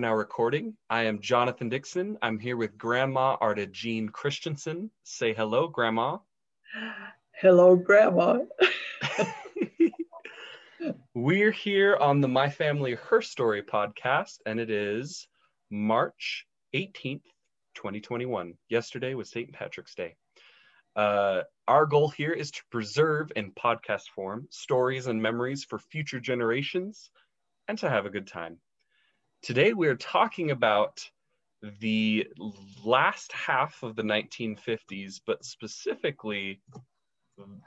now recording. I am Jonathan Dixon. I'm here with Grandma Arda Jean Christensen. Say hello, Grandma. Hello, Grandma. We're here on the My Family Her Story podcast, and it is March 18th, 2021. Yesterday was St. Patrick's Day. Uh, our goal here is to preserve in podcast form stories and memories for future generations and to have a good time. Today, we're talking about the last half of the 1950s, but specifically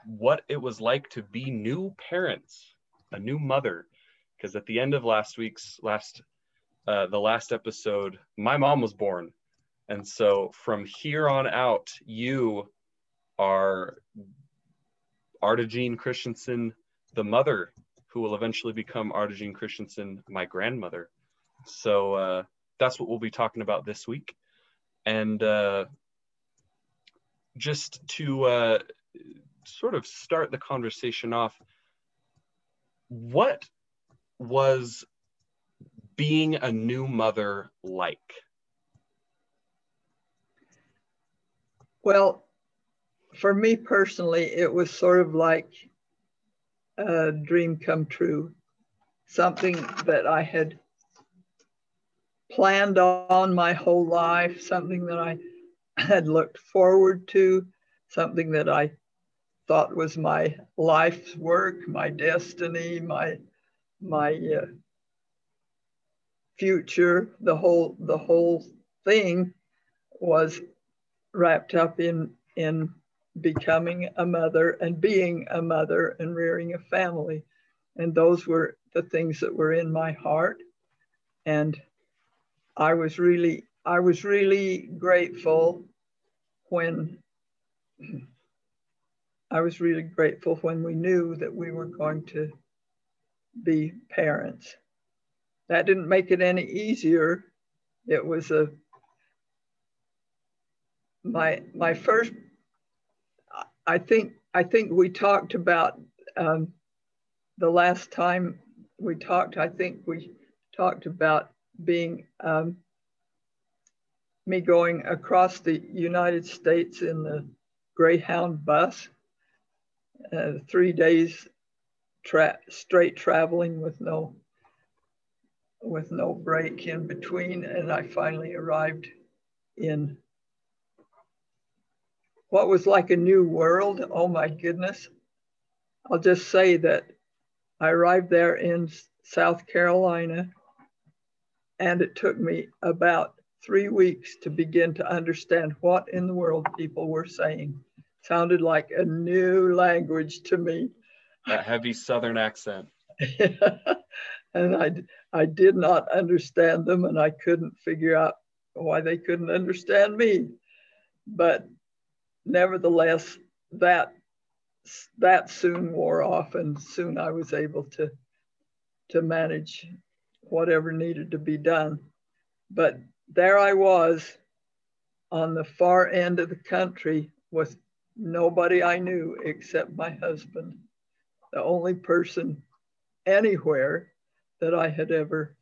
what it was like to be new parents, a new mother. Because at the end of last week's last, uh, the last episode, my mom was born. And so from here on out, you are Arda Jean Christensen, the mother who will eventually become Arda Jean Christensen, my grandmother. So uh, that's what we'll be talking about this week. And uh, just to uh, sort of start the conversation off, what was being a new mother like? Well, for me personally, it was sort of like a dream come true, something that I had planned on my whole life, something that I had looked forward to, something that I thought was my life's work, my destiny, my my uh, future. The whole the whole thing was wrapped up in in becoming a mother and being a mother and rearing a family. And those were the things that were in my heart. And I was really, I was really grateful when I was really grateful when we knew that we were going to be parents. That didn't make it any easier. It was a my my first I think I think we talked about um, the last time we talked. I think we talked about being um, me going across the United States in the Greyhound bus, uh, three days tra straight traveling with no with no break in between, and I finally arrived in what was like a new world. Oh my goodness. I'll just say that I arrived there in South Carolina, and it took me about three weeks to begin to understand what in the world people were saying. Sounded like a new language to me. That heavy Southern accent. and I, I did not understand them, and I couldn't figure out why they couldn't understand me. But nevertheless, that that soon wore off, and soon I was able to to manage whatever needed to be done. But there I was on the far end of the country with nobody I knew except my husband, the only person anywhere that I had ever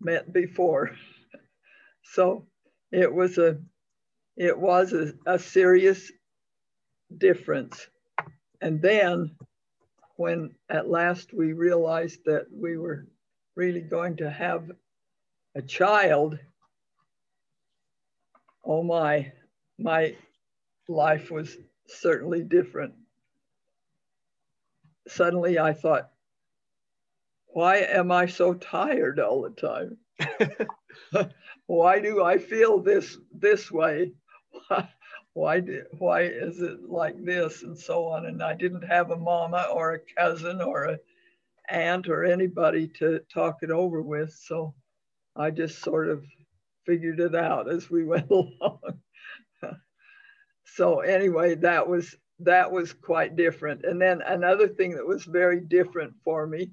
met before. So it was a it was a, a serious difference. And then when at last we realized that we were really going to have a child, oh my, my life was certainly different. Suddenly I thought, why am I so tired all the time? why do I feel this this way? why did, why is it like this and so on and i didn't have a mama or a cousin or a aunt or anybody to talk it over with so i just sort of figured it out as we went along so anyway that was that was quite different and then another thing that was very different for me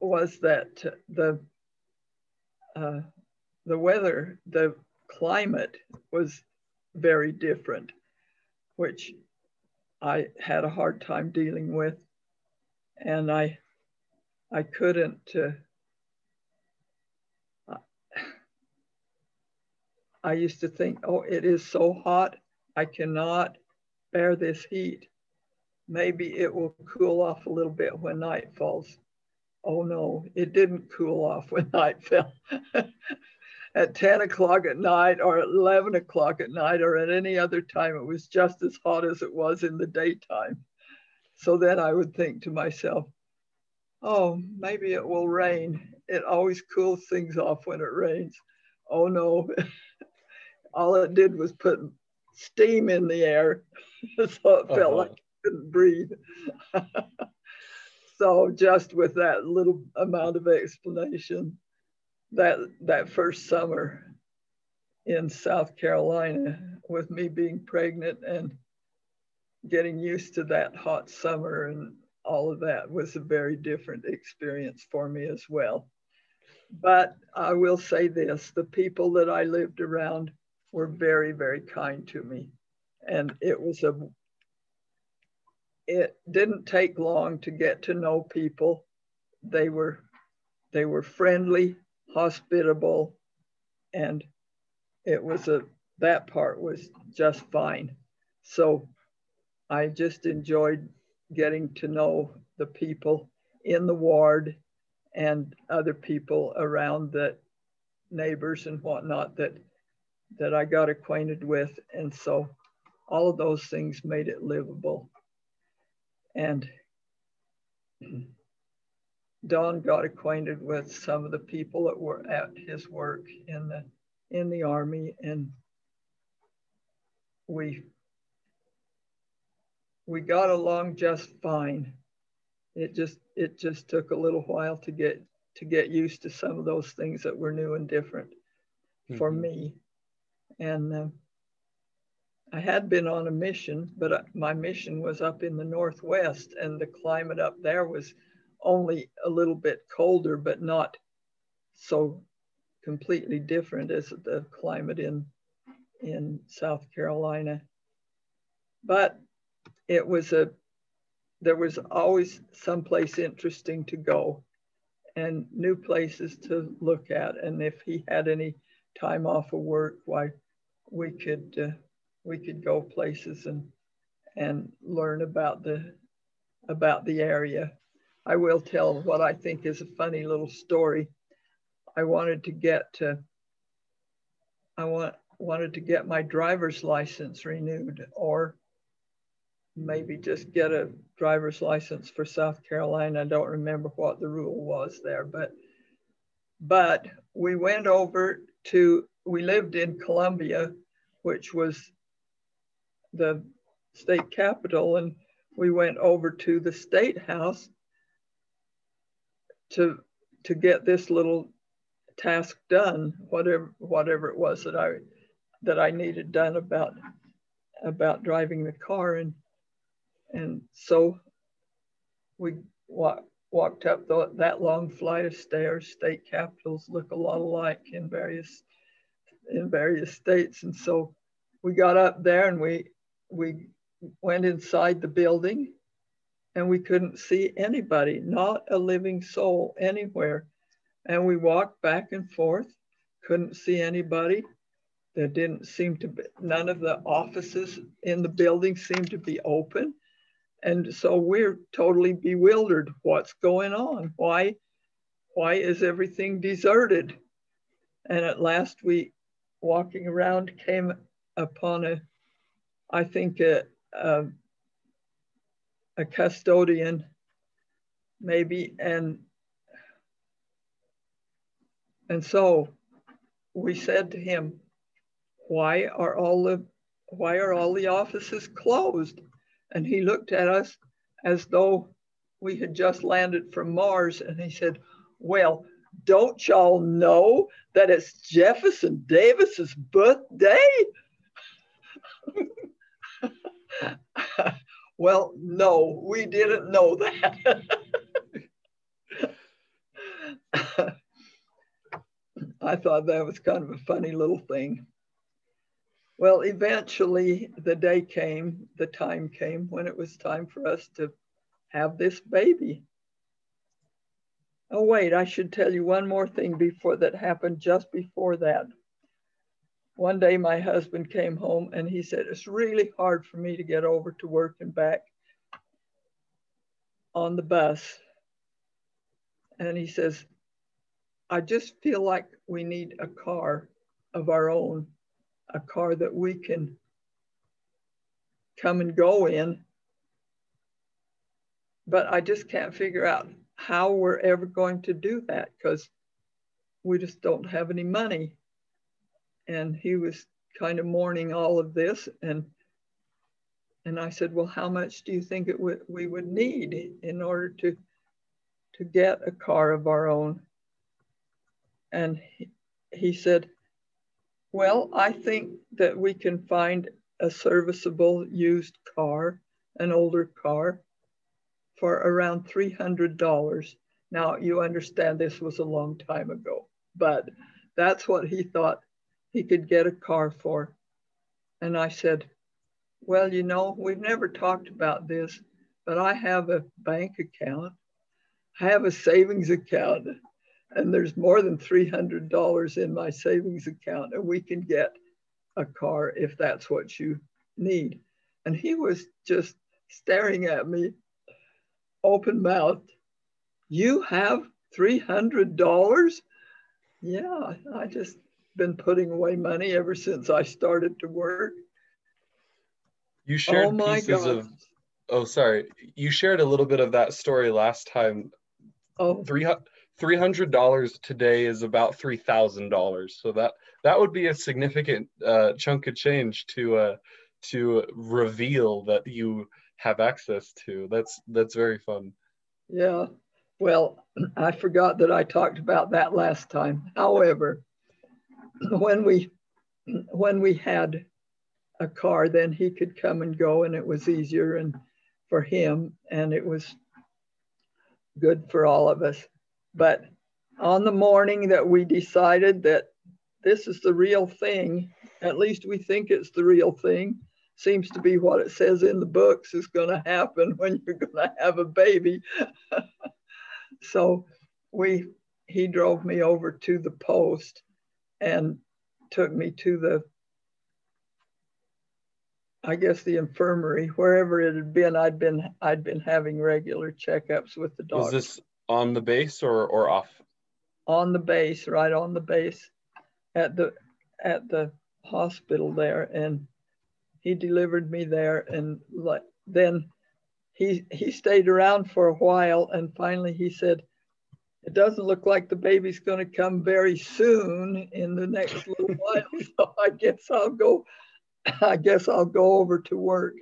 was that the uh, the weather the climate was very different, which I had a hard time dealing with and I, I couldn't. Uh, I used to think, oh, it is so hot, I cannot bear this heat. Maybe it will cool off a little bit when night falls. Oh no, it didn't cool off when night fell. at 10 o'clock at night or at 11 o'clock at night or at any other time, it was just as hot as it was in the daytime. So then I would think to myself, oh, maybe it will rain. It always cools things off when it rains. Oh no, all it did was put steam in the air. so it felt uh-huh. like I couldn't breathe. so just with that little amount of explanation, that that first summer in South Carolina with me being pregnant and getting used to that hot summer and all of that was a very different experience for me as well. But I will say this the people that I lived around were very, very kind to me. And it was a, it didn't take long to get to know people. They were, they were friendly, hospitable, and it was a that part was just fine. So I just enjoyed getting to know the people in the ward and other people around that neighbors and whatnot that that I got acquainted with. And so all of those things made it livable. And Don got acquainted with some of the people that were at his work in the in the army, and we we got along just fine. It just it just took a little while to get to get used to some of those things that were new and different mm-hmm. for me. And uh, I had been on a mission, but uh, my mission was up in the Northwest, and the climate up there was only a little bit colder, but not so completely different as the climate in, in South Carolina. But it was a, there was always someplace interesting to go and new places to look at. And if he had any time off of work, why we could, uh, we could go places and, and learn about the, about the area. I will tell what I think is a funny little story. I wanted to get to, I want, wanted to get my driver's license renewed or maybe just get a driver's license for South Carolina. I don't remember what the rule was there, but but we went over to we lived in Columbia, which was the state capital, and we went over to the state house to to get this little task done, whatever whatever it was that I that I needed done about about driving the car and and so we walk, walked up the, that long flight of stairs. State capitals look a lot alike in various in various states, and so we got up there and we we went inside the building and we couldn't see anybody, not a living soul anywhere. And we walked back and forth, couldn't see anybody. There didn't seem to be, none of the offices in the building seemed to be open. And so we're totally bewildered. What's going on? Why, why is everything deserted? And at last we, walking around, came upon a, I think, a, a a custodian, maybe, and and so we said to him, "Why are all the why are all the offices closed?" And he looked at us as though we had just landed from Mars, and he said, "Well." Don't y'all know that it's Jefferson Davis's birthday? Well, no, we didn't know that. I thought that was kind of a funny little thing. Well, eventually the day came, the time came when it was time for us to have this baby. Oh, wait, I should tell you one more thing before that happened just before that. one day my husband came home and he said, It's really hard for me to get over to work and back on the bus. And he says, I just feel like we need a car of our own, a car that we can come and go in. But I just can't figure out how we're ever going to do that because we just don't have any money. And he was kind of mourning all of this. And and I said, well, how much do you think it would we would need in order to to get a car of our own? And he, he said, well, I think that we can find a serviceable used car, an older car, for around $300. Now, you understand this was a long time ago, but that's what he thought he could get a car for. And I said, Well, you know, we've never talked about this, but I have a bank account, I have a savings account, and there's more than $300 in my savings account, and we can get a car if that's what you need. And he was just staring at me open mouthed. You have $300? Yeah, I just been putting away money ever since I started to work. You shared oh pieces God. of Oh, sorry. You shared a little bit of that story last time. Oh. Three hundred dollars today is about three thousand dollars. So that that would be a significant uh, chunk of change to uh, to reveal that you have access to. That's that's very fun. Yeah. Well, I forgot that I talked about that last time. However, when we when we had a car, then he could come and go, and it was easier and for him, and it was good for all of us. But on the morning that we decided that this is the real thing, at least we think it's the real thing, seems to be what it says in the books is going to happen when you're going to have a baby. so we he drove me over to the post and took me to the I guess the infirmary, wherever it had been, I'd been I'd been having regular checkups with the doctor. Was this on the base or or off? On the base, right on the base, at the at the hospital there, and he delivered me there and like then he he stayed around for a while and finally he said it doesn't look like the baby's going to come very soon in the next little while so i guess i'll go i guess i'll go over to work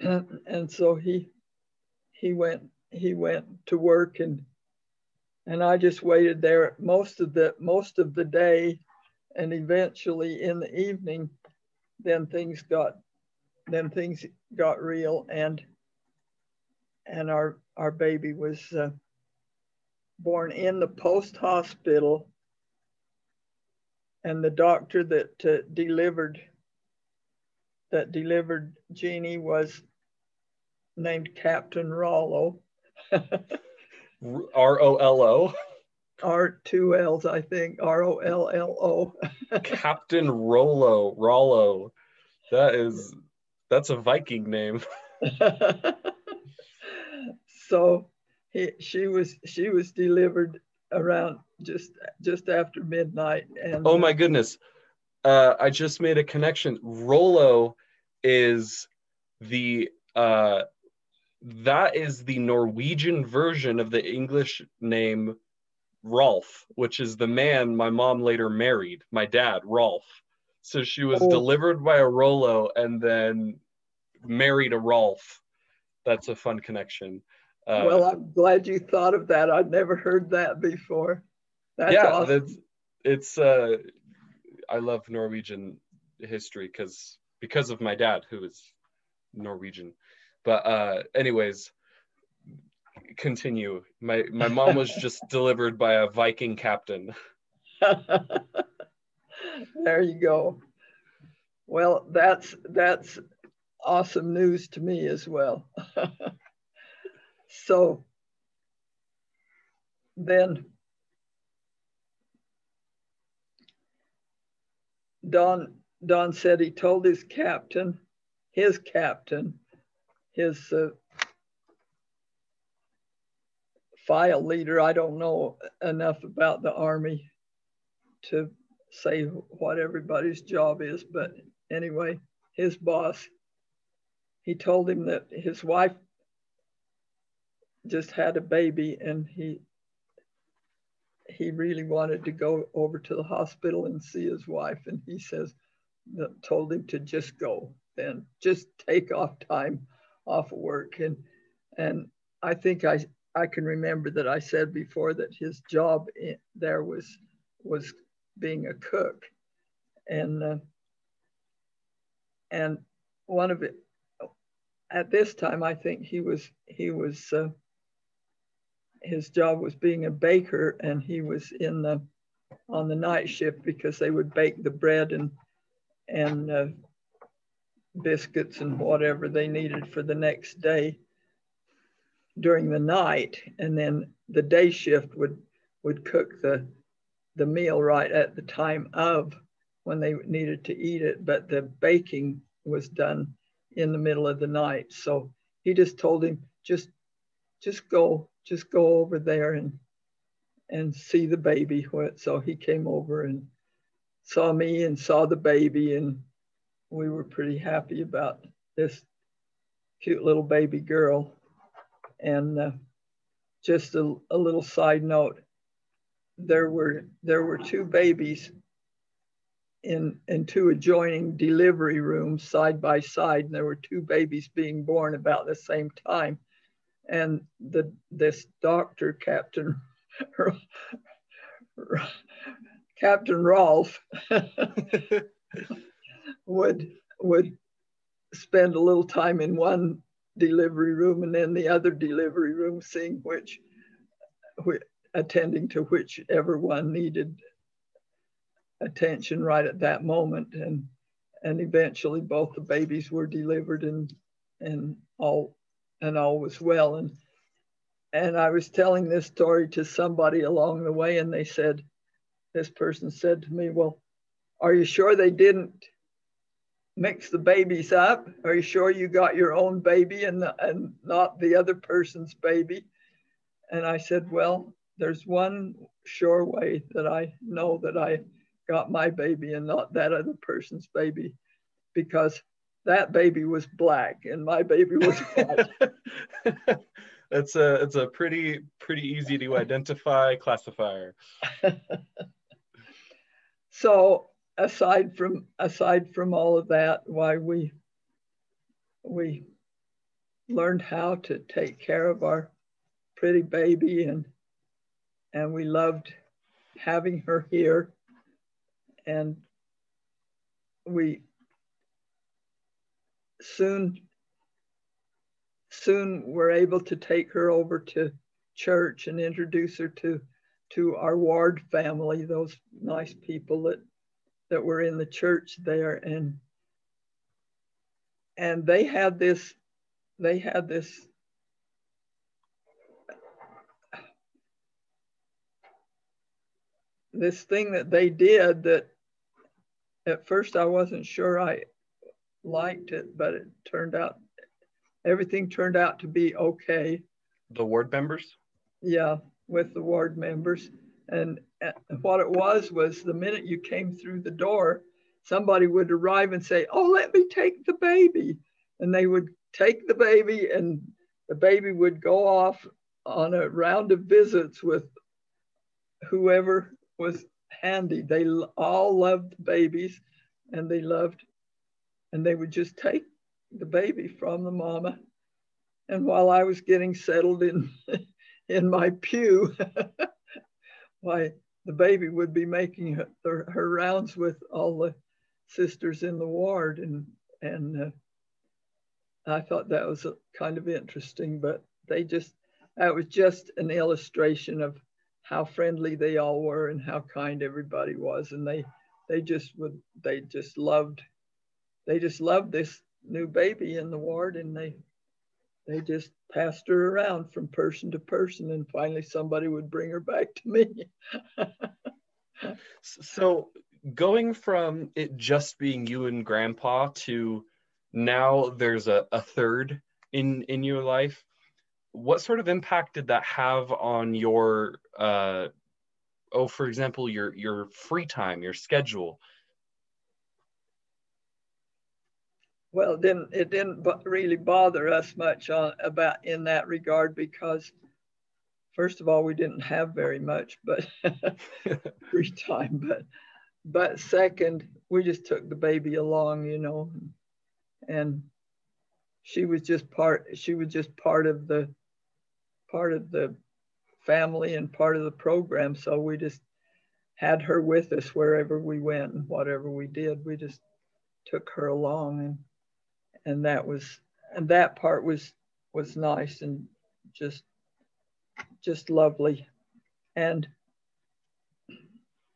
and, and so he he went he went to work and and i just waited there most of the most of the day and eventually in the evening then things got then things got real and and our our baby was uh, born in the post hospital and the doctor that uh, delivered that delivered Jeannie was named Captain Rollo. R O L O. R two L's, I think. R O L L O. Captain Rollo. Rollo. That is that's a Viking name. so he, she was she was delivered around just just after midnight and oh my goodness uh, i just made a connection rollo is the uh, that is the norwegian version of the english name Rolf, which is the man my mom later married, my dad, Rolf. So she was oh. delivered by a Rollo and then married a Rolf. That's a fun connection. Uh, well, I'm glad you thought of that. I'd never heard that before. That's yeah, awesome. that's, it's. Uh, I love Norwegian history because because of my dad who is Norwegian. But uh, anyways, continue. My my mom was just delivered by a Viking captain. there you go. Well, that's that's awesome news to me as well. so then Don Don said he told his captain, his captain, his uh, file leader. I don't know enough about the army to say what everybody's job is, but anyway, his boss, he told him that his wife just had a baby and he he really wanted to go over to the hospital and see his wife and he says told him to just go then just take off time off of work. And and i think i i can remember that i said before that his job there was was being a cook. And uh, and one of it at this time i think he was he was uh, his job was being a baker and he was in the on the night shift because they would bake the bread and and uh, biscuits and whatever they needed for the next day during the night and then the day shift would would cook the the meal right at the time of when they needed to eat it but the baking was done in the middle of the night so he just told him just just go just go over there and and see the baby. So he came over and saw me and saw the baby, and we were pretty happy about this cute little baby girl. And uh, just a, a little side note, there were there were two babies in in two adjoining delivery rooms side by side, and there were two babies being born about the same time and the this doctor, Captain Captain Rolfe, would would spend a little time in one delivery room and then the other delivery room, seeing which, which attending to whichever one needed attention right at that moment and and eventually both the babies were delivered and and all and all was well. And and I was telling this story to somebody along the way, and they said, this person said to me, Well, are you sure they didn't mix the babies up? Are you sure you got your own baby and, and not the other person's baby? And I said, Well, there's one sure way that I know that I got my baby and not that other person's baby because that baby was black and my baby was white. it's a it's a pretty pretty easy to identify classifier. so aside from aside from all of that, why we we learned how to take care of our pretty baby and and we loved having her here. And we soon soon we're able to take her over to church and introduce her to to our ward family those nice people that that were in the church there and and they had this they had this this thing that they did that at first I wasn't sure I liked it, but it turned out everything turned out to be okay. The ward members? Yeah, with the ward members. And uh, what it was was the minute you came through the door, somebody would arrive and say, Oh, let me take the baby. And they would take the baby, and the baby would go off on a round of visits with whoever was handy. They all loved babies and they loved and they would just take the baby from the mama. And while I was getting settled in in my pew, why the baby would be making her, her, rounds with all the sisters in the ward, and and uh, I thought that was kind of interesting. But they just that was just an illustration of how friendly they all were and how kind everybody was, and they they just would they just loved they just loved this new baby in the ward and they they just passed her around from person to person and finally somebody would bring her back to me. So going from it just being you and grandpa to now there's a, a third in in your life what sort of impact did that have on your uh oh for example your your free time your schedule well it didn't it didn't really bother us much on about in that regard because first of all we didn't have very much but free time but but second we just took the baby along you know and she was just part she was just part of the part of the family and part of the program so we just had her with us wherever we went and whatever we did we just took her along and and that was and that part was was nice and just just lovely. And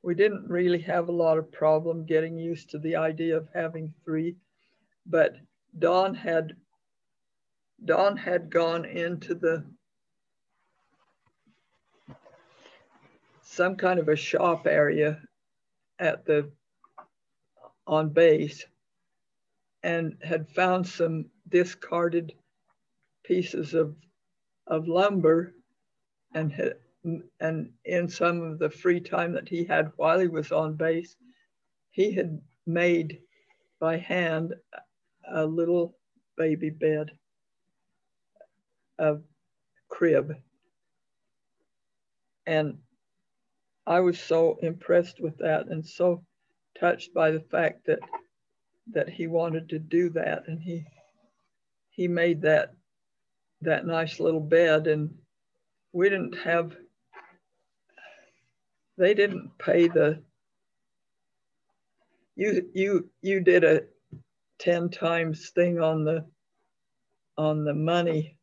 we didn't really have a lot of problem getting used to the idea of having three but Don had Don had gone into the some kind of a shop area at the on base and had found some discarded pieces of of lumber and had, and in some of the free time that he had while he was on base he had made by hand a little baby bed, a crib. And I was so impressed with that and so touched by the fact that that he wanted to do that and he he made that that nice little bed and we didn't have they didn't pay the you you you did a 10 times thing on the on the money,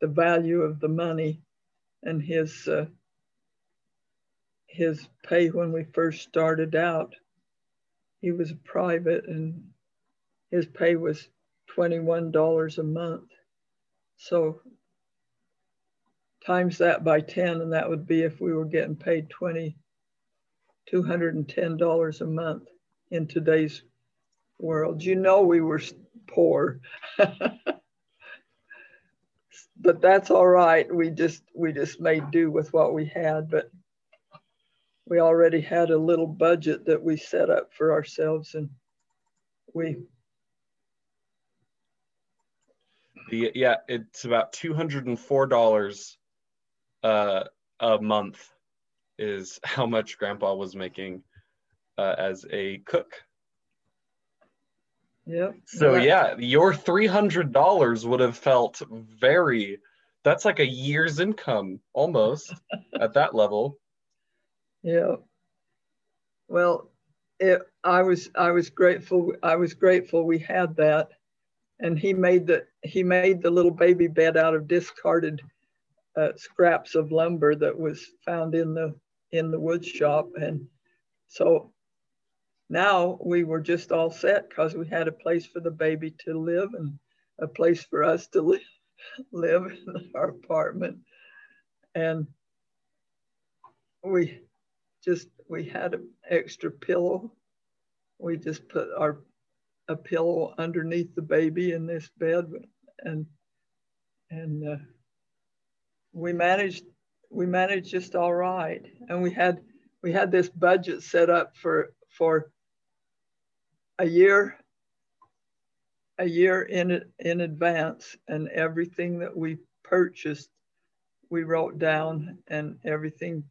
the value of the money and his uh, his pay when we first started out. He was a private and his pay was $21 a month. So times that by 10 and that would be if we were getting paid 20 $210 a month in today's world. You know, we were poor. but that's all right. We just we just made do with what we had, but we already had a little budget that we set up for ourselves and we the, yeah, it's about $204 uh, a month is how much grandpa was making uh, as a cook Yep. So yeah, your three hundred dollars would have felt very. That's like a year's income almost at that level. Yeah. Well, it, I was I was grateful. I was grateful we had that, and he made the he made the little baby bed out of discarded uh, scraps of lumber that was found in the in the wood shop, and so now we were just all set because we had a place for the baby to live and a place for us to live, live in our apartment. And we just, we had an extra pillow. We just put our, a pillow underneath the baby in this bed and, and uh, we managed, we managed just all right. And we had, we had this budget set up for, for a year a year in in advance and everything that we purchased we wrote down and everything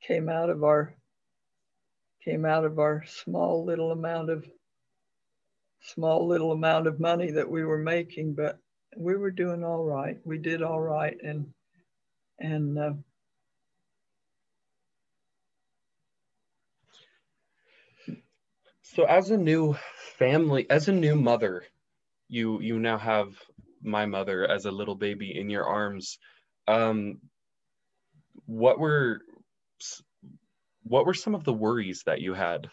came out of our came out of our small little amount of small little amount of money that we were making but we were doing all right we did all right and and uh, So as a new family, as a new mother, you you now have my mother as a little baby in your arms. Um, what were what were some of the worries that you had?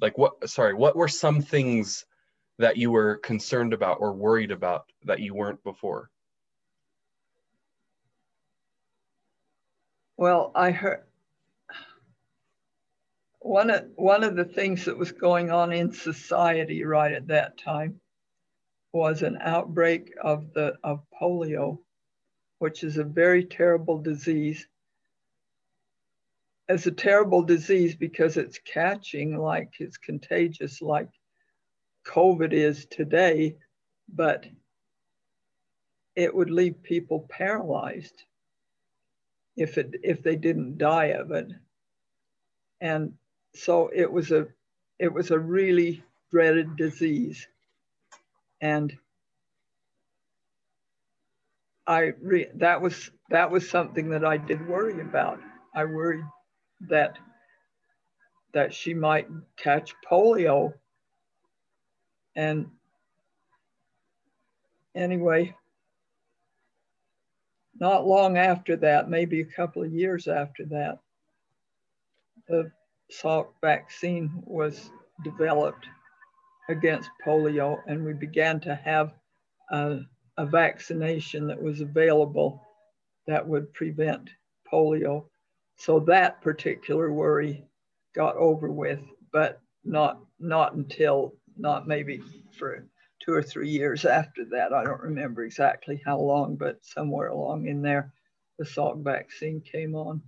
Like what sorry, what were some things that you were concerned about or worried about that you weren't before? Well, I heard one of one of the things that was going on in society right at that time was an outbreak of the of polio, which is a very terrible disease. It's a terrible disease because it's catching like it's contagious like COVID is today, but it would leave people paralyzed if it if they didn't die of it. And so it was a it was a really dreaded disease and i re, that was that was something that i did worry about i worried that that she might catch polio and anyway not long after that maybe a couple of years after that the Salk vaccine was developed against polio, and we began to have a, a vaccination that was available that would prevent polio. So that particular worry got over with, but not not until not maybe for two or three years after that. I don't remember exactly how long, but somewhere along in there, the Salk vaccine came on.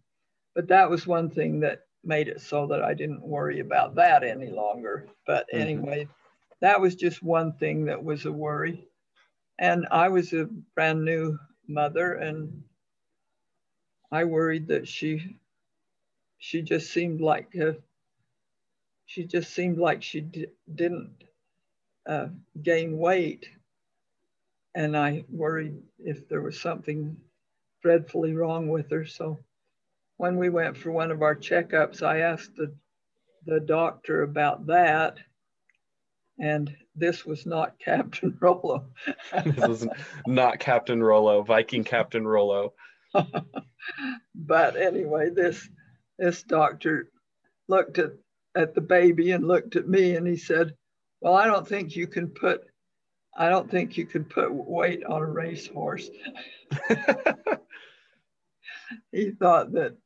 But that was one thing that made it so that I didn't worry about that any longer. But mm-hmm. anyway, that was just one thing that was a worry. And I was a brand new mother and I worried that she she just seemed like she just seemed like she d- didn't uh, gain weight and I worried if there was something dreadfully wrong with her. So when we went for one of our checkups, I asked the, the doctor about that. And this was not Captain Rollo. this was not Captain Rollo, Viking Captain Rollo. but anyway, this this doctor looked at, at the baby and looked at me and he said, Well, I don't think you can put I don't think you can put weight on a racehorse. he thought that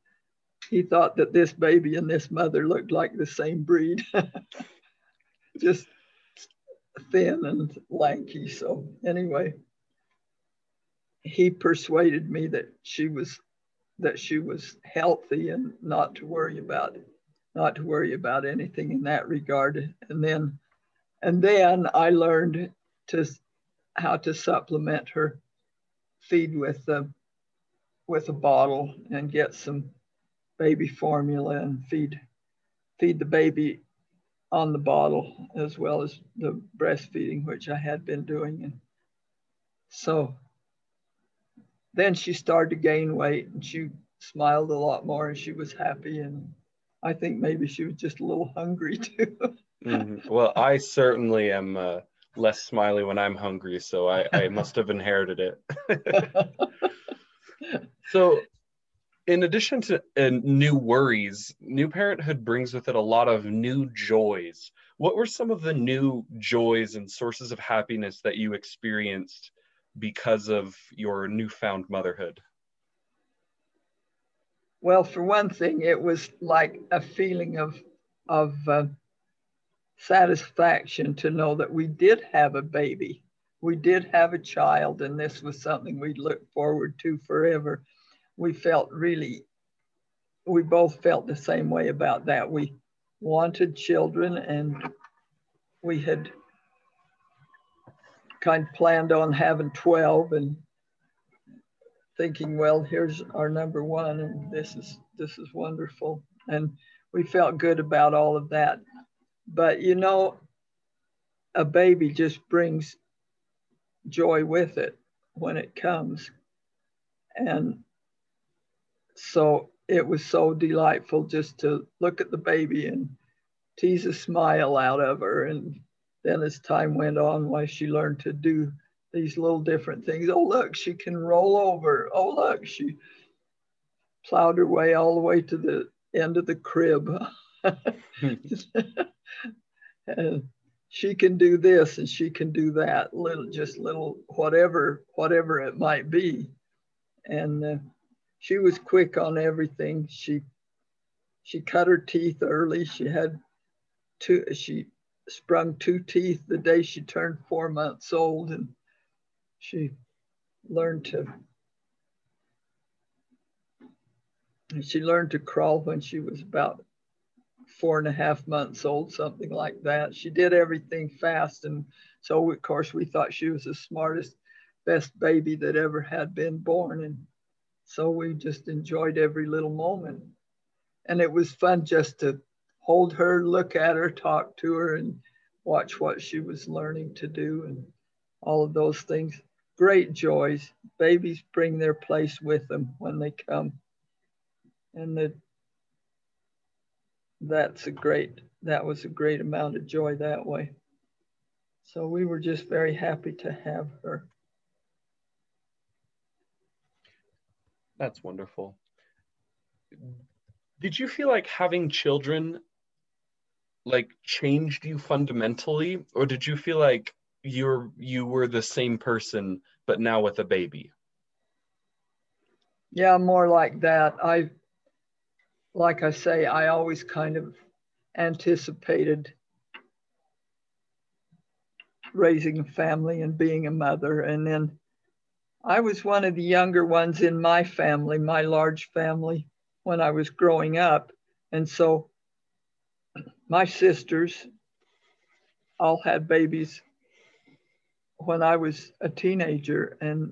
he thought that this baby and this mother looked like the same breed, just thin and lanky. So, anyway, he persuaded me that she was that she was healthy and not to worry about not to worry about anything in that regard. And then and then I learned to how to supplement her feed with the with a bottle and get some baby formula and feed feed the baby on the bottle as well as the breastfeeding, which I had been doing. And so then she started to gain weight and she smiled a lot more and she was happy. And I think maybe she was just a little hungry too. mm-hmm. Well, I certainly am uh, less smiley when I'm hungry, so I, I must have inherited it. so in addition to uh, new worries, new parenthood brings with it a lot of new joys. What were some of the new joys and sources of happiness that you experienced because of your newfound motherhood? Well, for one thing, it was like a feeling of of uh, satisfaction to know that we did have a baby, we did have a child, and this was something we looked forward to forever we felt really, we both felt the same way about that. We wanted children and we had kind of planned on having 12 and thinking, well, here's our number one and this is, this is wonderful. And we felt good about all of that. But you know, a baby just brings joy with it when it comes. And so it was so delightful just to look at the baby and tease a smile out of her. And then as time went on, why she learned to do these little different things. Oh, look, she can roll over. Oh, look, she plowed her way all the way to the end of the crib. and she can do this and she can do that little just little whatever whatever it might be and uh, she was quick on everything. She she cut her teeth early. She had two, she sprung two teeth the day she turned four months old and she learned to she learned to crawl when she was about four and a half months old, something like that. She did everything fast. And so, of course, we thought she was the smartest, best baby that ever had been born. And so we just enjoyed every little moment. And it was fun just to hold her, look at her, talk to her, and watch what she was learning to do and all of those things. Great joys. Babies bring their place with them when they come. And the that's a great, that was a great amount of joy that way. So we were just very happy to have her. That's wonderful. Did you feel like having children like changed you fundamentally or did you feel like you're you were the same person but now with a baby? Yeah, more like that. I like I say, I always kind of anticipated raising a family and being a mother. And then I was one of the younger ones in my family, my large family, when I was growing up. And so my sisters all had babies when I was a teenager. And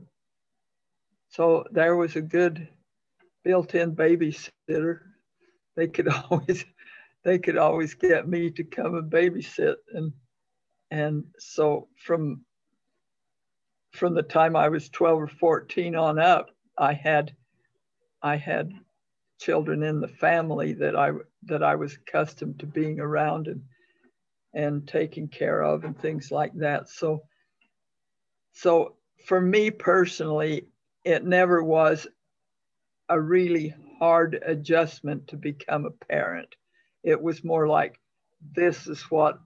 so there was a good built in babysitter they could always they could always get me to come and babysit and and so from from the time I was 12 or 14 on up I had I had children in the family that I that I was accustomed to being around and and taking care of and things like that so so for me personally it never was a really hard adjustment to become a parent. It was more like, this is what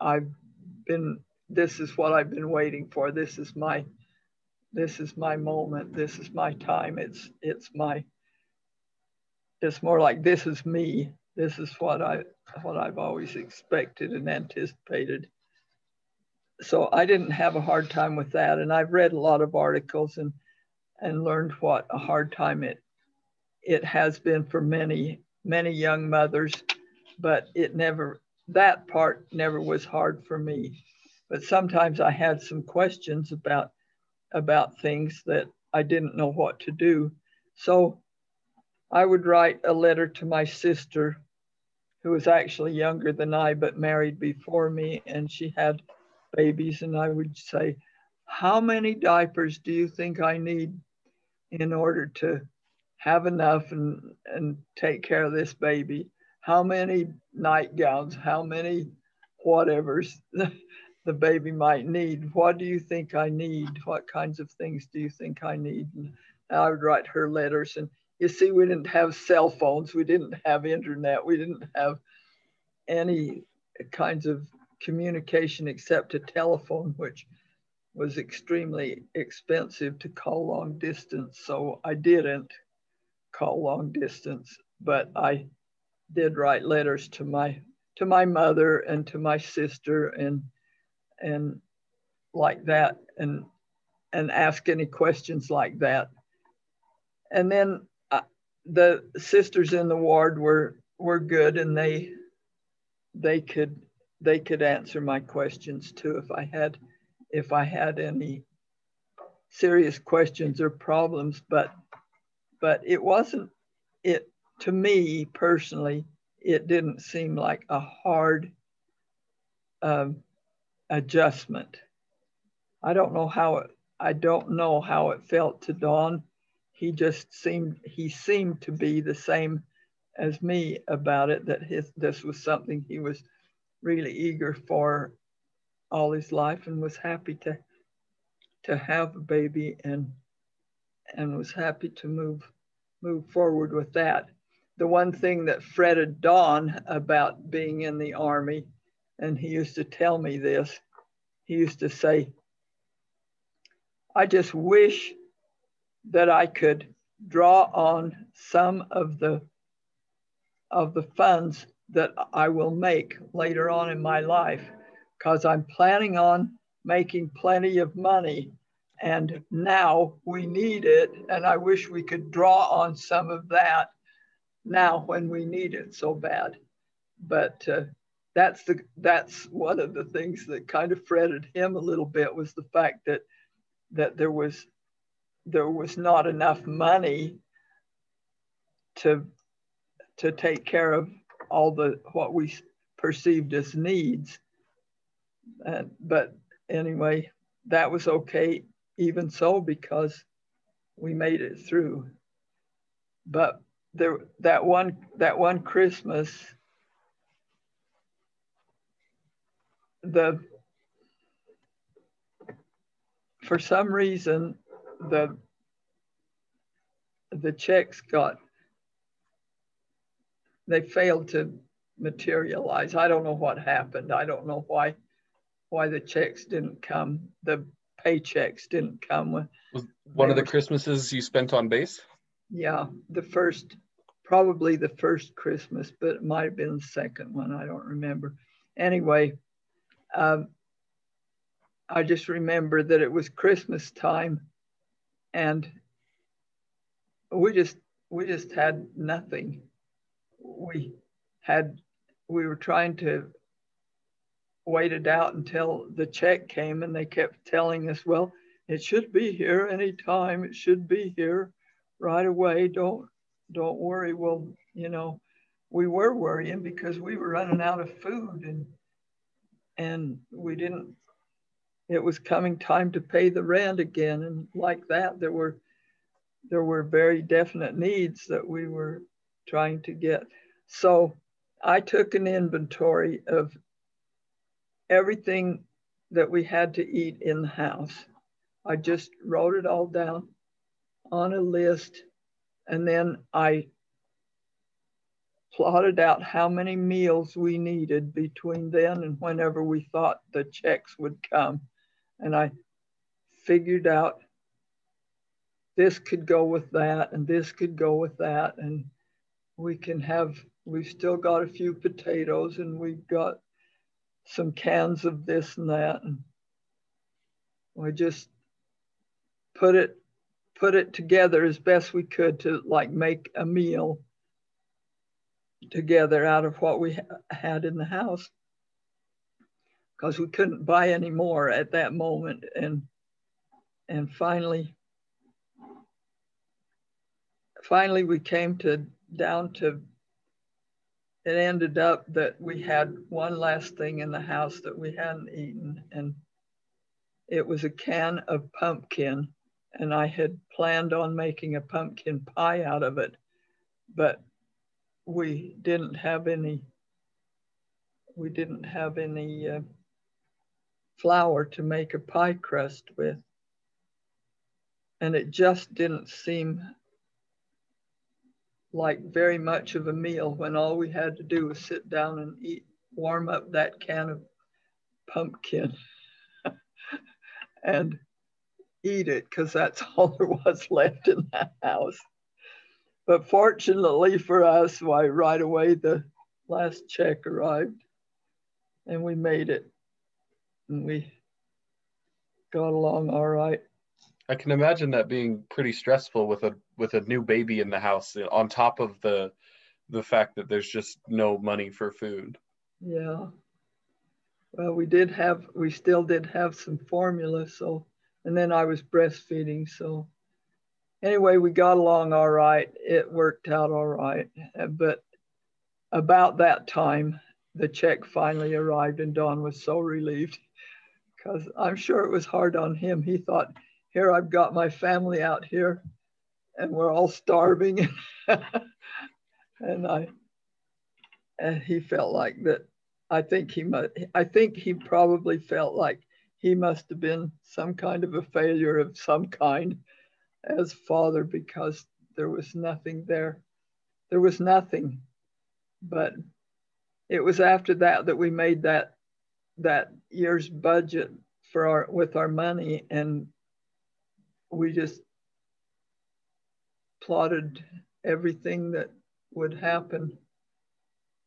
I've been, this is what I've been waiting for. This is my, this is my moment. This is my time. It's, it's my, it's more like, this is me. This is what I, what I've always expected and anticipated. So I didn't have a hard time with that. And I've read a lot of articles and, and learned what a hard time it it has been for many, many young mothers, but it never, that part never was hard for me. But sometimes I had some questions about, about things that I didn't know what to do. So I would write a letter to my sister, who was actually younger than I, but married before me, and she had babies. And I would say, How many diapers do you think I need in order to have enough and, and take care of this baby. How many nightgowns, how many whatevers the baby might need? What do you think I need? What kinds of things do you think I need? And I would write her letters. And you see, we didn't have cell phones, we didn't have internet, we didn't have any kinds of communication except a telephone, which was extremely expensive to call long distance. So I didn't call long distance, but I did write letters to my to my mother and to my sister and and like that and and ask any questions like that. And then the sisters in the ward were were good and they they could they could answer my questions too if I had if I had any serious questions or problems but but it wasn't it to me personally it didn't seem like a hard um, adjustment. I don't know how it i don't know how it felt to don he just seemed he seemed to be the same as me about it that his this was something he was really eager for all his life and was happy to to have a baby and and was happy to move move forward with that. The one thing that fretted Don about being in the army, and he used to tell me this, he used to say, I just wish that I could draw on some of the of the funds that I will make later on in my life because I'm planning on making plenty of money. And now we need it. And I wish we could draw on some of that now when we need it so bad. But uh, that's the that's one of the things that kind of fretted him a little bit was the fact that that there was there was not enough money to to take care of all the what we perceived as needs. And, but anyway, that was okay even so because we made it through. But there that one that one Christmas the for some reason the the checks got they failed to materialize. I don't know what happened. I don't know why why the checks didn't come. The paychecks didn't come. Was one of the Christmases you spent on base? Yeah, the first, probably the first Christmas, but it might have been the second one. I don't remember. Anyway, um, I just remember that it was Christmas time, and we just we just had nothing. We had we were trying to wait it out until the check came and they kept telling us well it should be here anytime. It should be here right away. Don't don't worry. Well you know we were worrying because we were running out of food and and we didn't it was coming time to pay the rent again and like that there were there were very definite needs that we were trying to get. So I took an inventory of everything that we had to eat in the house. I just wrote it all down on a list and then I plotted out how many meals we needed between then and whenever we thought the checks would come. And I figured out this could go with that and this could go with that. And we can have, we've still got a few potatoes and we've got some cans of this and that. And we just put it, put it together as best we could to like make a meal together out of what we had in the house because we couldn't buy any more at that moment and and finally finally we came to down to it ended up that we had one last thing in the house that we hadn't eaten and it was a can of pumpkin and i had planned on making a pumpkin pie out of it but we didn't have any we didn't have any uh, flour to make a pie crust with and it just didn't seem like very much of a meal when all we had to do was sit down and eat, warm up that can of pumpkin and eat it because that's all there was left in that house. But fortunately for us, why right away the last check arrived and we made it and we got along all right. I can imagine that being pretty stressful with a with a new baby in the house uh, on top of the the fact that there's just no money for food. Yeah. Well, we did have we still did have some formula so and then I was breastfeeding so anyway, we got along all right. It worked out all right. Uh, but about that time, the check finally arrived and Don was so relieved because I'm sure it was hard on him. He thought here I've got my family out here and we're all starving. and I, and he felt like that. I think he must, I think he probably felt like he must have been some kind of a failure of some kind as father because there was nothing there. There was nothing. But it was after that that we made that that year's budget for our with our money and we just plotted everything that would happen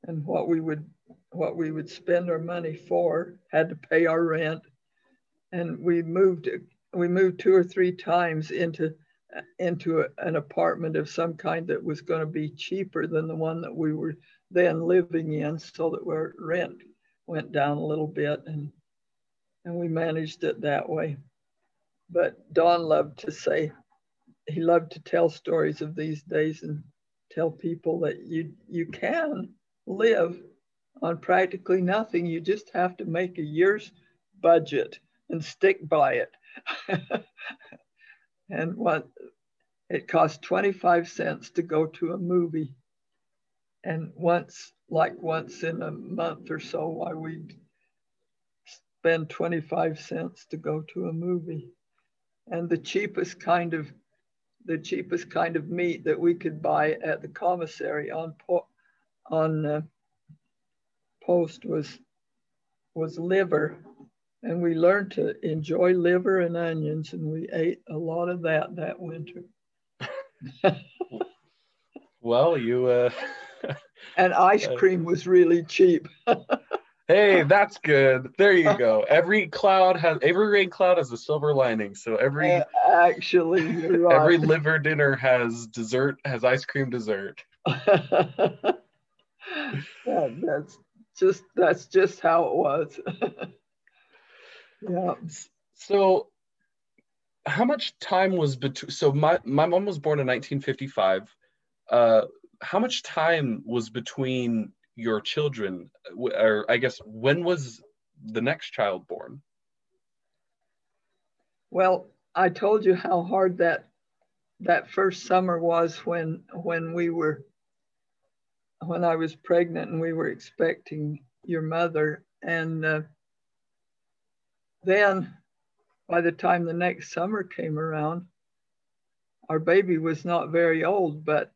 and what we would what we would spend our money for, had to pay our rent. And we moved we moved two or three times into into a, an apartment of some kind that was going to be cheaper than the one that we were then living in so that our rent went down a little bit and and we managed it that way. But Don loved to say, he loved to tell stories of these days and tell people that you you can live on practically nothing. You just have to make a year's budget and stick by it. and what it cost 25 cents to go to a movie. And once, like once in a month or so, why we'd spend 25 cents to go to a movie. And the cheapest kind of the cheapest kind of meat that we could buy at the commissary on on uh, post was was liver and we learned to enjoy liver and onions and we ate a lot of that that winter well you uh and ice cream was really cheap. Hey that's good. There you go. Every cloud has every rain cloud has a silver lining. So every uh, actually right. every liver dinner has dessert has ice cream dessert. That, that's just that's just how it was. Yeah. So how much time was between so my my mom was born in 1955 uh how much time was between your children? Or i guess when was the next child born? Well i told you how hard that that first summer was when when we were when i was pregnant and we were expecting your mother. And uh, then by the time the next summer came around, our baby was not very old, but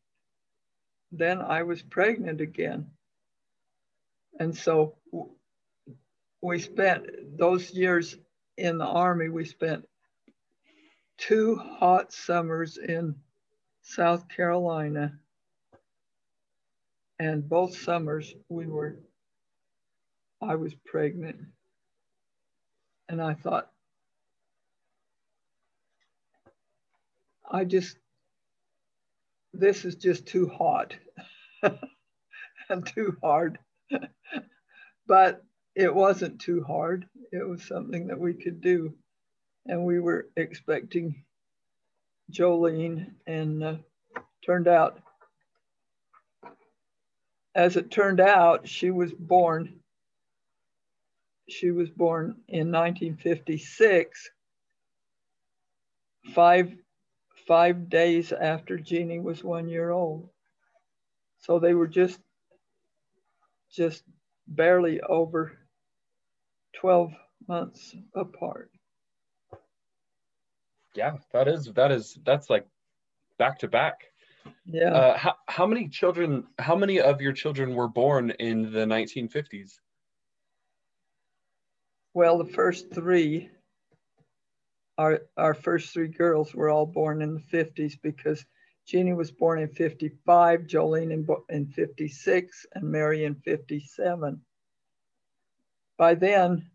then I was pregnant again. And so we spent those years in the Army, we spent two hot summers in South Carolina. And both summers we were, I was pregnant. And I thought, I just, this is just too hot and too hard. but it wasn't too hard. It was something that we could do. And we were expecting Jolene, and uh, turned out, as it turned out, she was born. She was born in 1956, five five days after Jeannie was one year old. So they were just just barely over 12 months apart. Yeah, that is that is that's like back to back. Yeah. Uh, how, how many children how many of your children were born in the 1950s? Well, the first 3 our, our first three girls were all born in the 50s because Jeannie was born in 55, Jolene in, in 56, and Mary in 57. By then,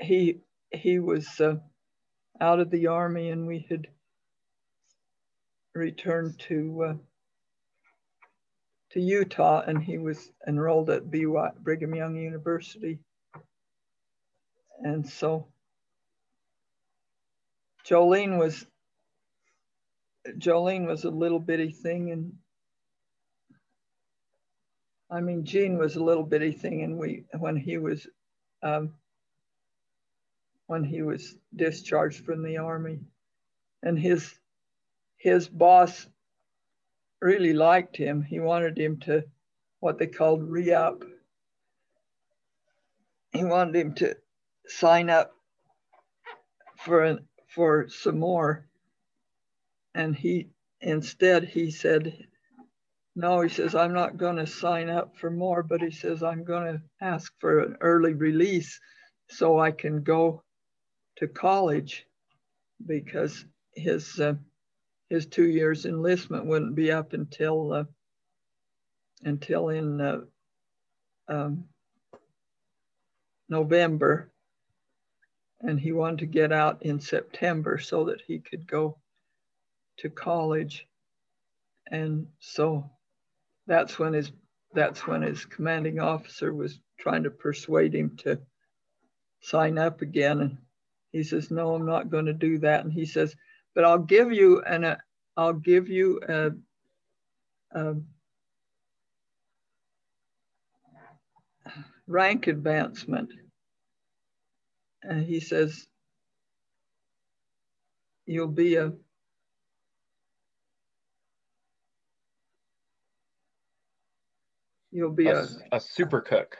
he, he was uh, out of the army and we had returned to, uh, to Utah and he was enrolled at BY, Brigham Young University. And so Jolene was Jolene was a little bitty thing and I mean Gene was a little bitty thing and we when he was um, when he was discharged from the army. And his his boss really liked him. He wanted him to what they called re-up. He wanted him to sign up for an for some more. And he instead he said, no, he says, I'm not going to sign up for more, but he says, I'm going to ask for an early release so I can go to college because his uh, his two years enlistment wouldn't be up until uh, until in uh, um, November. And he wanted to get out in September so that he could go to college. And so that's when his that's when his commanding officer was trying to persuade him to sign up again. And he says, No, I'm not going to do that. And he says, But I'll give you an uh, I'll give you a, a rank advancement. And he says, You'll be a you'll be a, a, a super cook.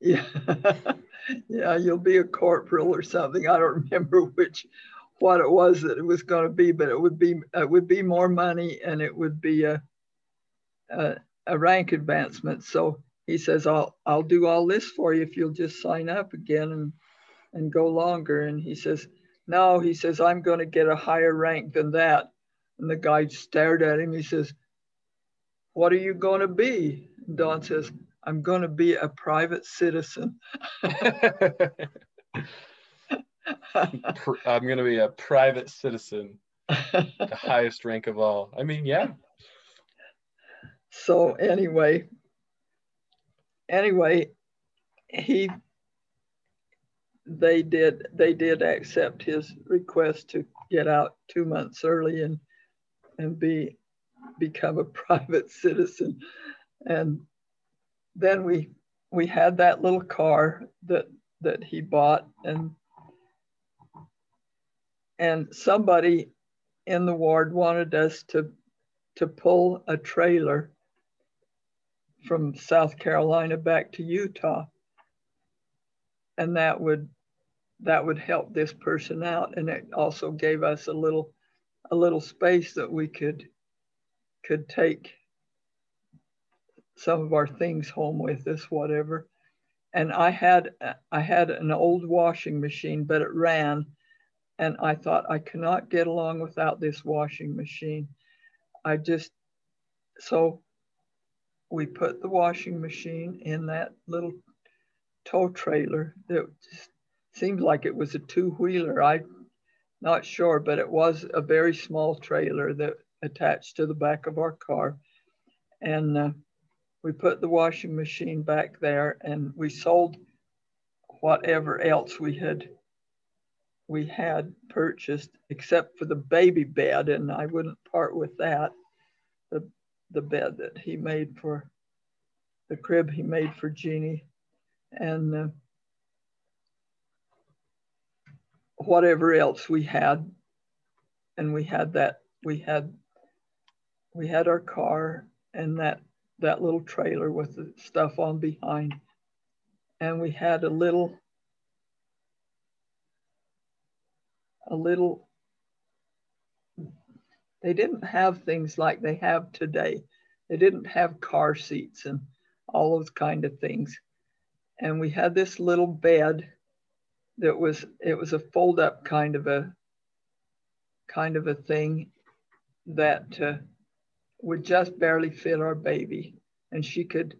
Yeah. yeah, you'll be a corporal or something. I don't remember which what it was that it was going to be, but it would be it would be more money and it would be a a, a rank advancement. So he says, "I'll I'll do all this for you if you'll just sign up again and and go longer." And he says, "No," he says, "I'm going to get a higher rank than that." And the guy stared at him. He says, "What are you going to be?" And Don says, I'm going to be a private citizen. I'm going to be a private citizen, the highest rank of all. I mean, yeah. So anyway, anyway, he they did they did accept his request to get out two months early and and be become a private citizen. And then we we had that little car that that he bought and and somebody in the ward wanted us to to pull a trailer from South Carolina back to Utah and that would that would help this person out and it also gave us a little a little space that we could could take some of our things home with us, whatever. And I had I had an old washing machine, but it ran, and I thought I cannot get along without this washing machine. I just so we put the washing machine in that little tow trailer that just seemed like it was a two-wheeler. I'm not sure, but it was a very small trailer that attached to the back of our car. And uh, we put the washing machine back there and we sold whatever else we had we had purchased except for the baby bed and I wouldn't part with that the the bed that he made for the crib he made for Jeannie and uh, whatever else we had and we had that we had we had our car and that that little trailer with the stuff on behind. And we had a little, a little, they didn't have things like they have today. They didn't have car seats and all those kind of things. And we had this little bed that was, it was a fold up kind of a, kind of a thing that uh, would just barely fit our baby. And she could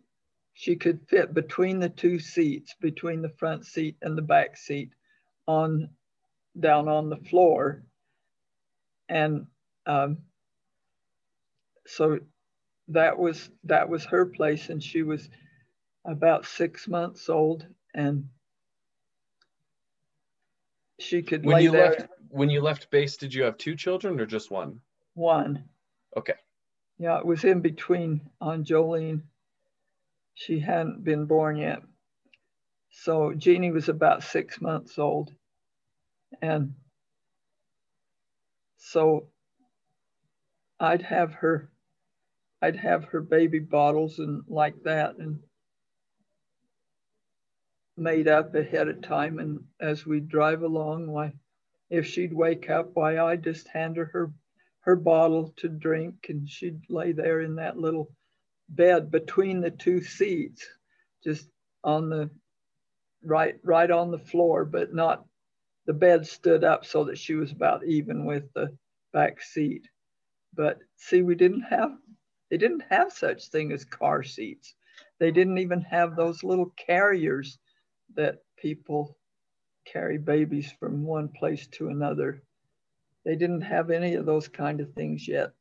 she could fit between the two seats, between the front seat and the back seat on down on the floor. And um, so that was that was her place and she was about six months old and she could when lay you there. left when you left base did you have two children or just one One. okay Yeah, it was in between on Jolene. She hadn't been born yet. So Jeannie was about six months old. And so I'd have her, I'd have her baby bottles and like that and made up ahead of time. And as we drive along, why, if she'd wake up, why, I just hand her her her bottle to drink and she'd lay there in that little bed between the two seats just on the right right on the floor but not the bed stood up so that she was about even with the back seat but see we didn't have they didn't have such thing as car seats. They didn't even have those little carriers that people carry babies from one place to another. They didn't have any of those kind of things yet.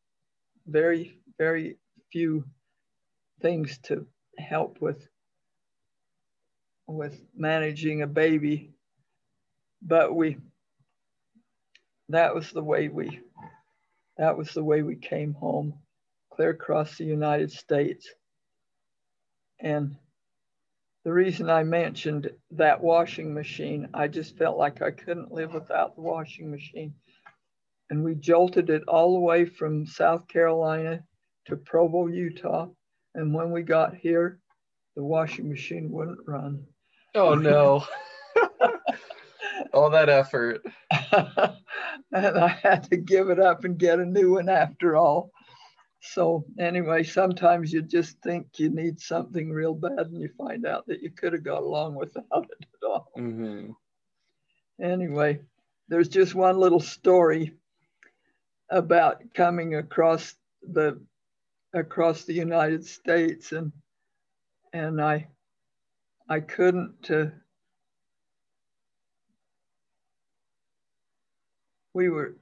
Very, very few things to help with with managing a baby. But we that was the way we that was the way we came home clear across the United States. And the reason I mentioned that washing machine, I just felt like I couldn't live without the washing machine. And we jolted it all the way from South Carolina to Provo, Utah. And when we got here, the washing machine wouldn't run. Oh no. all that effort. and I had to give it up and get a new one after all. So anyway, sometimes you just think you need something real bad and you find out that you could have got along without it at all. Mm-hmm. Anyway, there's just one little story about coming across the across the United States and and I I couldn't uh, we were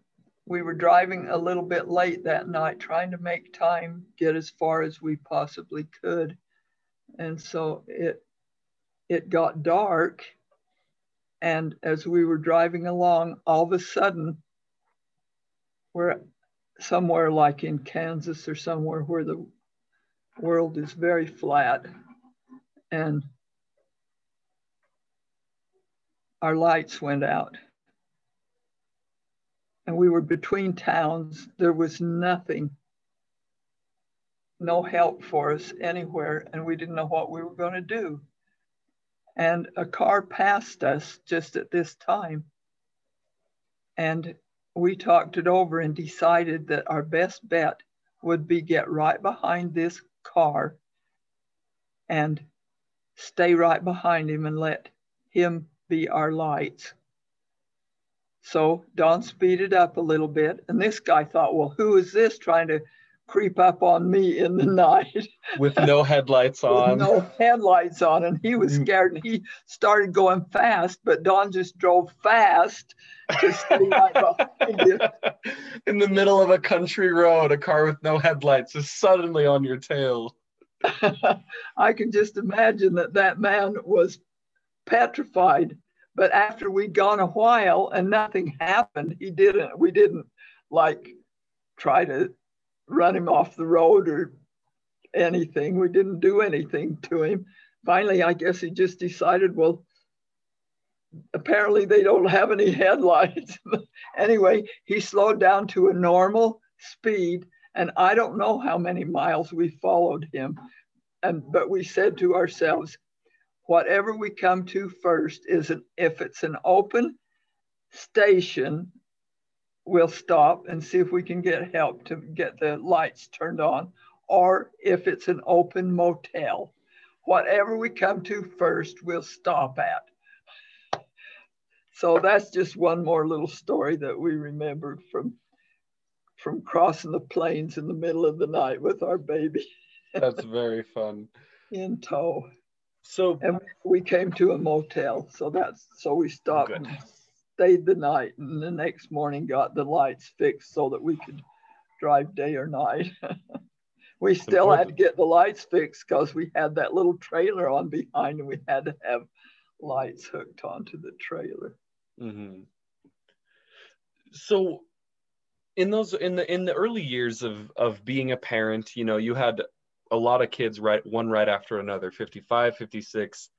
we were driving a little bit late that night, trying to make time get as far as we possibly could. And so it it got dark. And as we were driving along, all of a sudden, we're somewhere like in Kansas or somewhere where the world is very flat. And our lights went out and we were between towns. There was nothing, no help for us anywhere, and we didn't know what we were going to do. And a car passed us just at this time. And we talked it over and decided that our best bet would be get right behind this car and stay right behind him and let him be our lights. So Don speeded up a little bit. And this guy thought, well, who is this trying to creep up on me in the night? With no headlights on. no headlights on. And he was mm. scared and he started going fast, but Don just drove fast to stay right In the middle of a country road, a car with no headlights is suddenly on your tail. I can just imagine that that man was petrified but after we'd gone a while and nothing happened, he didn't, we didn't like try to run him off the road or anything. We didn't do anything to him. Finally, I guess he just decided, well, apparently they don't have any headlights. anyway, he slowed down to a normal speed. And I don't know how many miles we followed him. And, but we said to ourselves, whatever we come to first is an, if it's an open station, we'll stop and see if we can get help to get the lights turned on, or if it's an open motel. Whatever we come to first, we'll stop at. So that's just one more little story that we remembered from from crossing the plains in the middle of the night with our baby. That's very fun. In tow. So and we came to a motel. So that's so we stopped good. and stayed the night, and the next morning got the lights fixed so that we could drive day or night. we still had to get the lights fixed because we had that little trailer on behind, and we had to have lights hooked onto the trailer. Mm-hmm. So in those in the in the early years of of being a parent you know you had a lot of kids right one right after another 55 56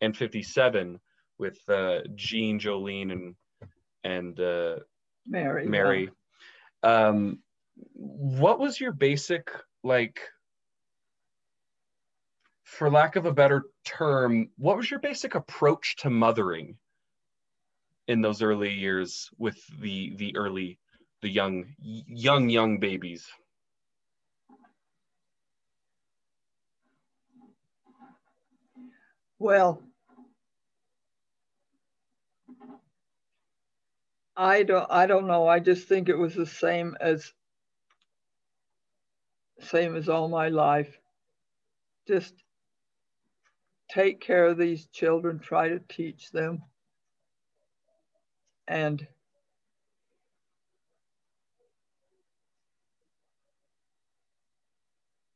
and 57 with uh, jean jolene and and uh, mary mary. Um, what was your basic like for lack of a better term what was your basic approach to mothering in those early years with the the early the young young young babies Well, I don't I don't know. I just think it was the same as same as all my life. Just take care of these children, try to teach them, and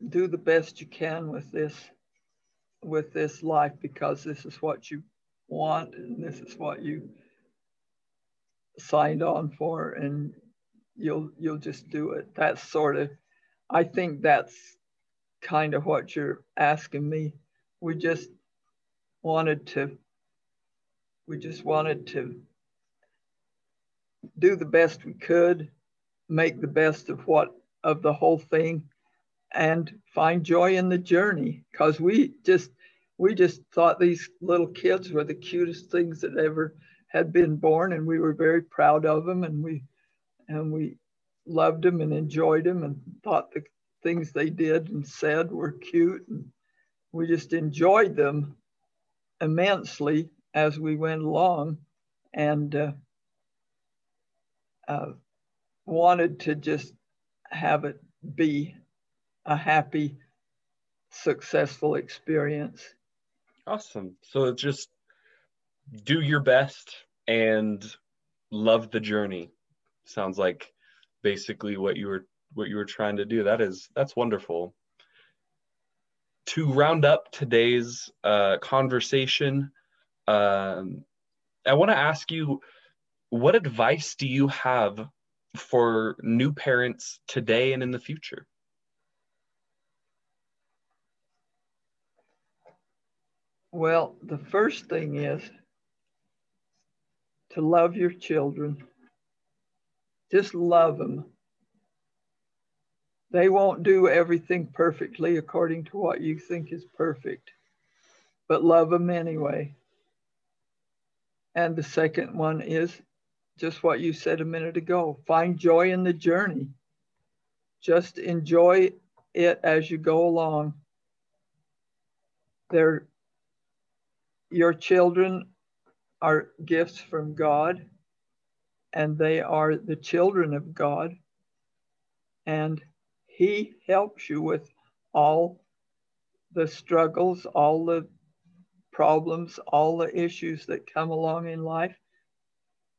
do the best you can with this with this life because this is what you want and this is what you signed on for and you'll you'll just do it. That's sort of i think that's kind of what you're asking me. We just wanted to we just wanted to do the best we could make the best of what of the whole thing and find joy in the journey because we just we just thought these little kids were the cutest things that ever had been born and we were very proud of them and we and we loved them and enjoyed them and thought the things they did and said were cute and we just enjoyed them immensely as we went along and uh, uh, wanted to just have it be a happy, successful experience. Awesome. So just do your best and love the journey. Sounds like basically what you were what you were trying to do. That is that's wonderful. To round up today's uh, conversation, um, I want to ask you, what advice do you have for new parents today and in the future? Well, the first thing is to love your children. Just love them. They won't do everything perfectly according to what you think is perfect, but love them anyway. And the second one is just what you said a minute ago find joy in the journey. Just enjoy it as you go along. They're your children are gifts from God, and they are the children of God. And He helps you with all the struggles, all the problems, all the issues that come along in life.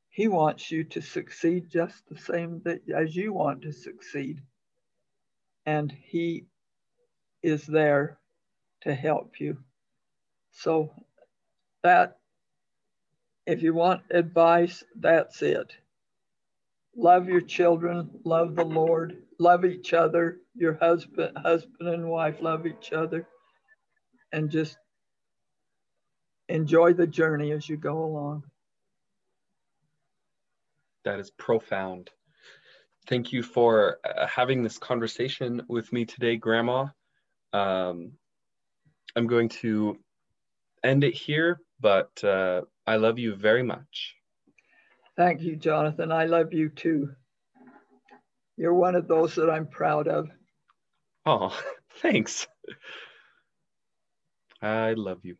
He wants you to succeed just the same that, as you want to succeed. And He is there to help you. So that if you want advice, that's it. Love your children, love the Lord, love each other, your husband, husband and wife love each other, and just enjoy the journey as you go along. That is profound. Thank you for uh, having this conversation with me today, Grandma. Um, I'm going to end it here, but uh, I love you very much. Thank you, Jonathan. I love you too. You're one of those that I'm proud of. Oh, thanks. I love you.